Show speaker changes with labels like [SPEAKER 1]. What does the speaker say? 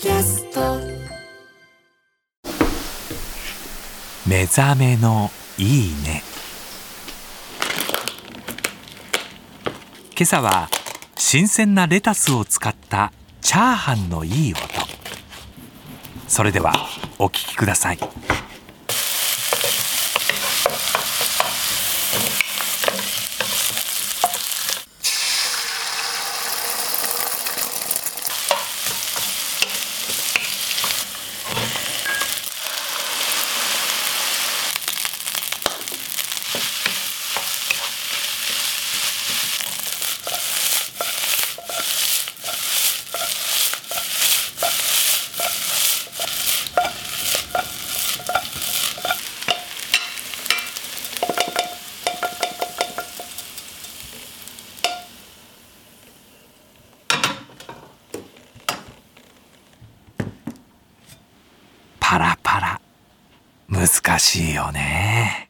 [SPEAKER 1] キャスト。目覚めのいいね。今朝は新鮮なレタスを使ったチャーハンのいい音。それではお聞きください。パラパラ。難しいよね。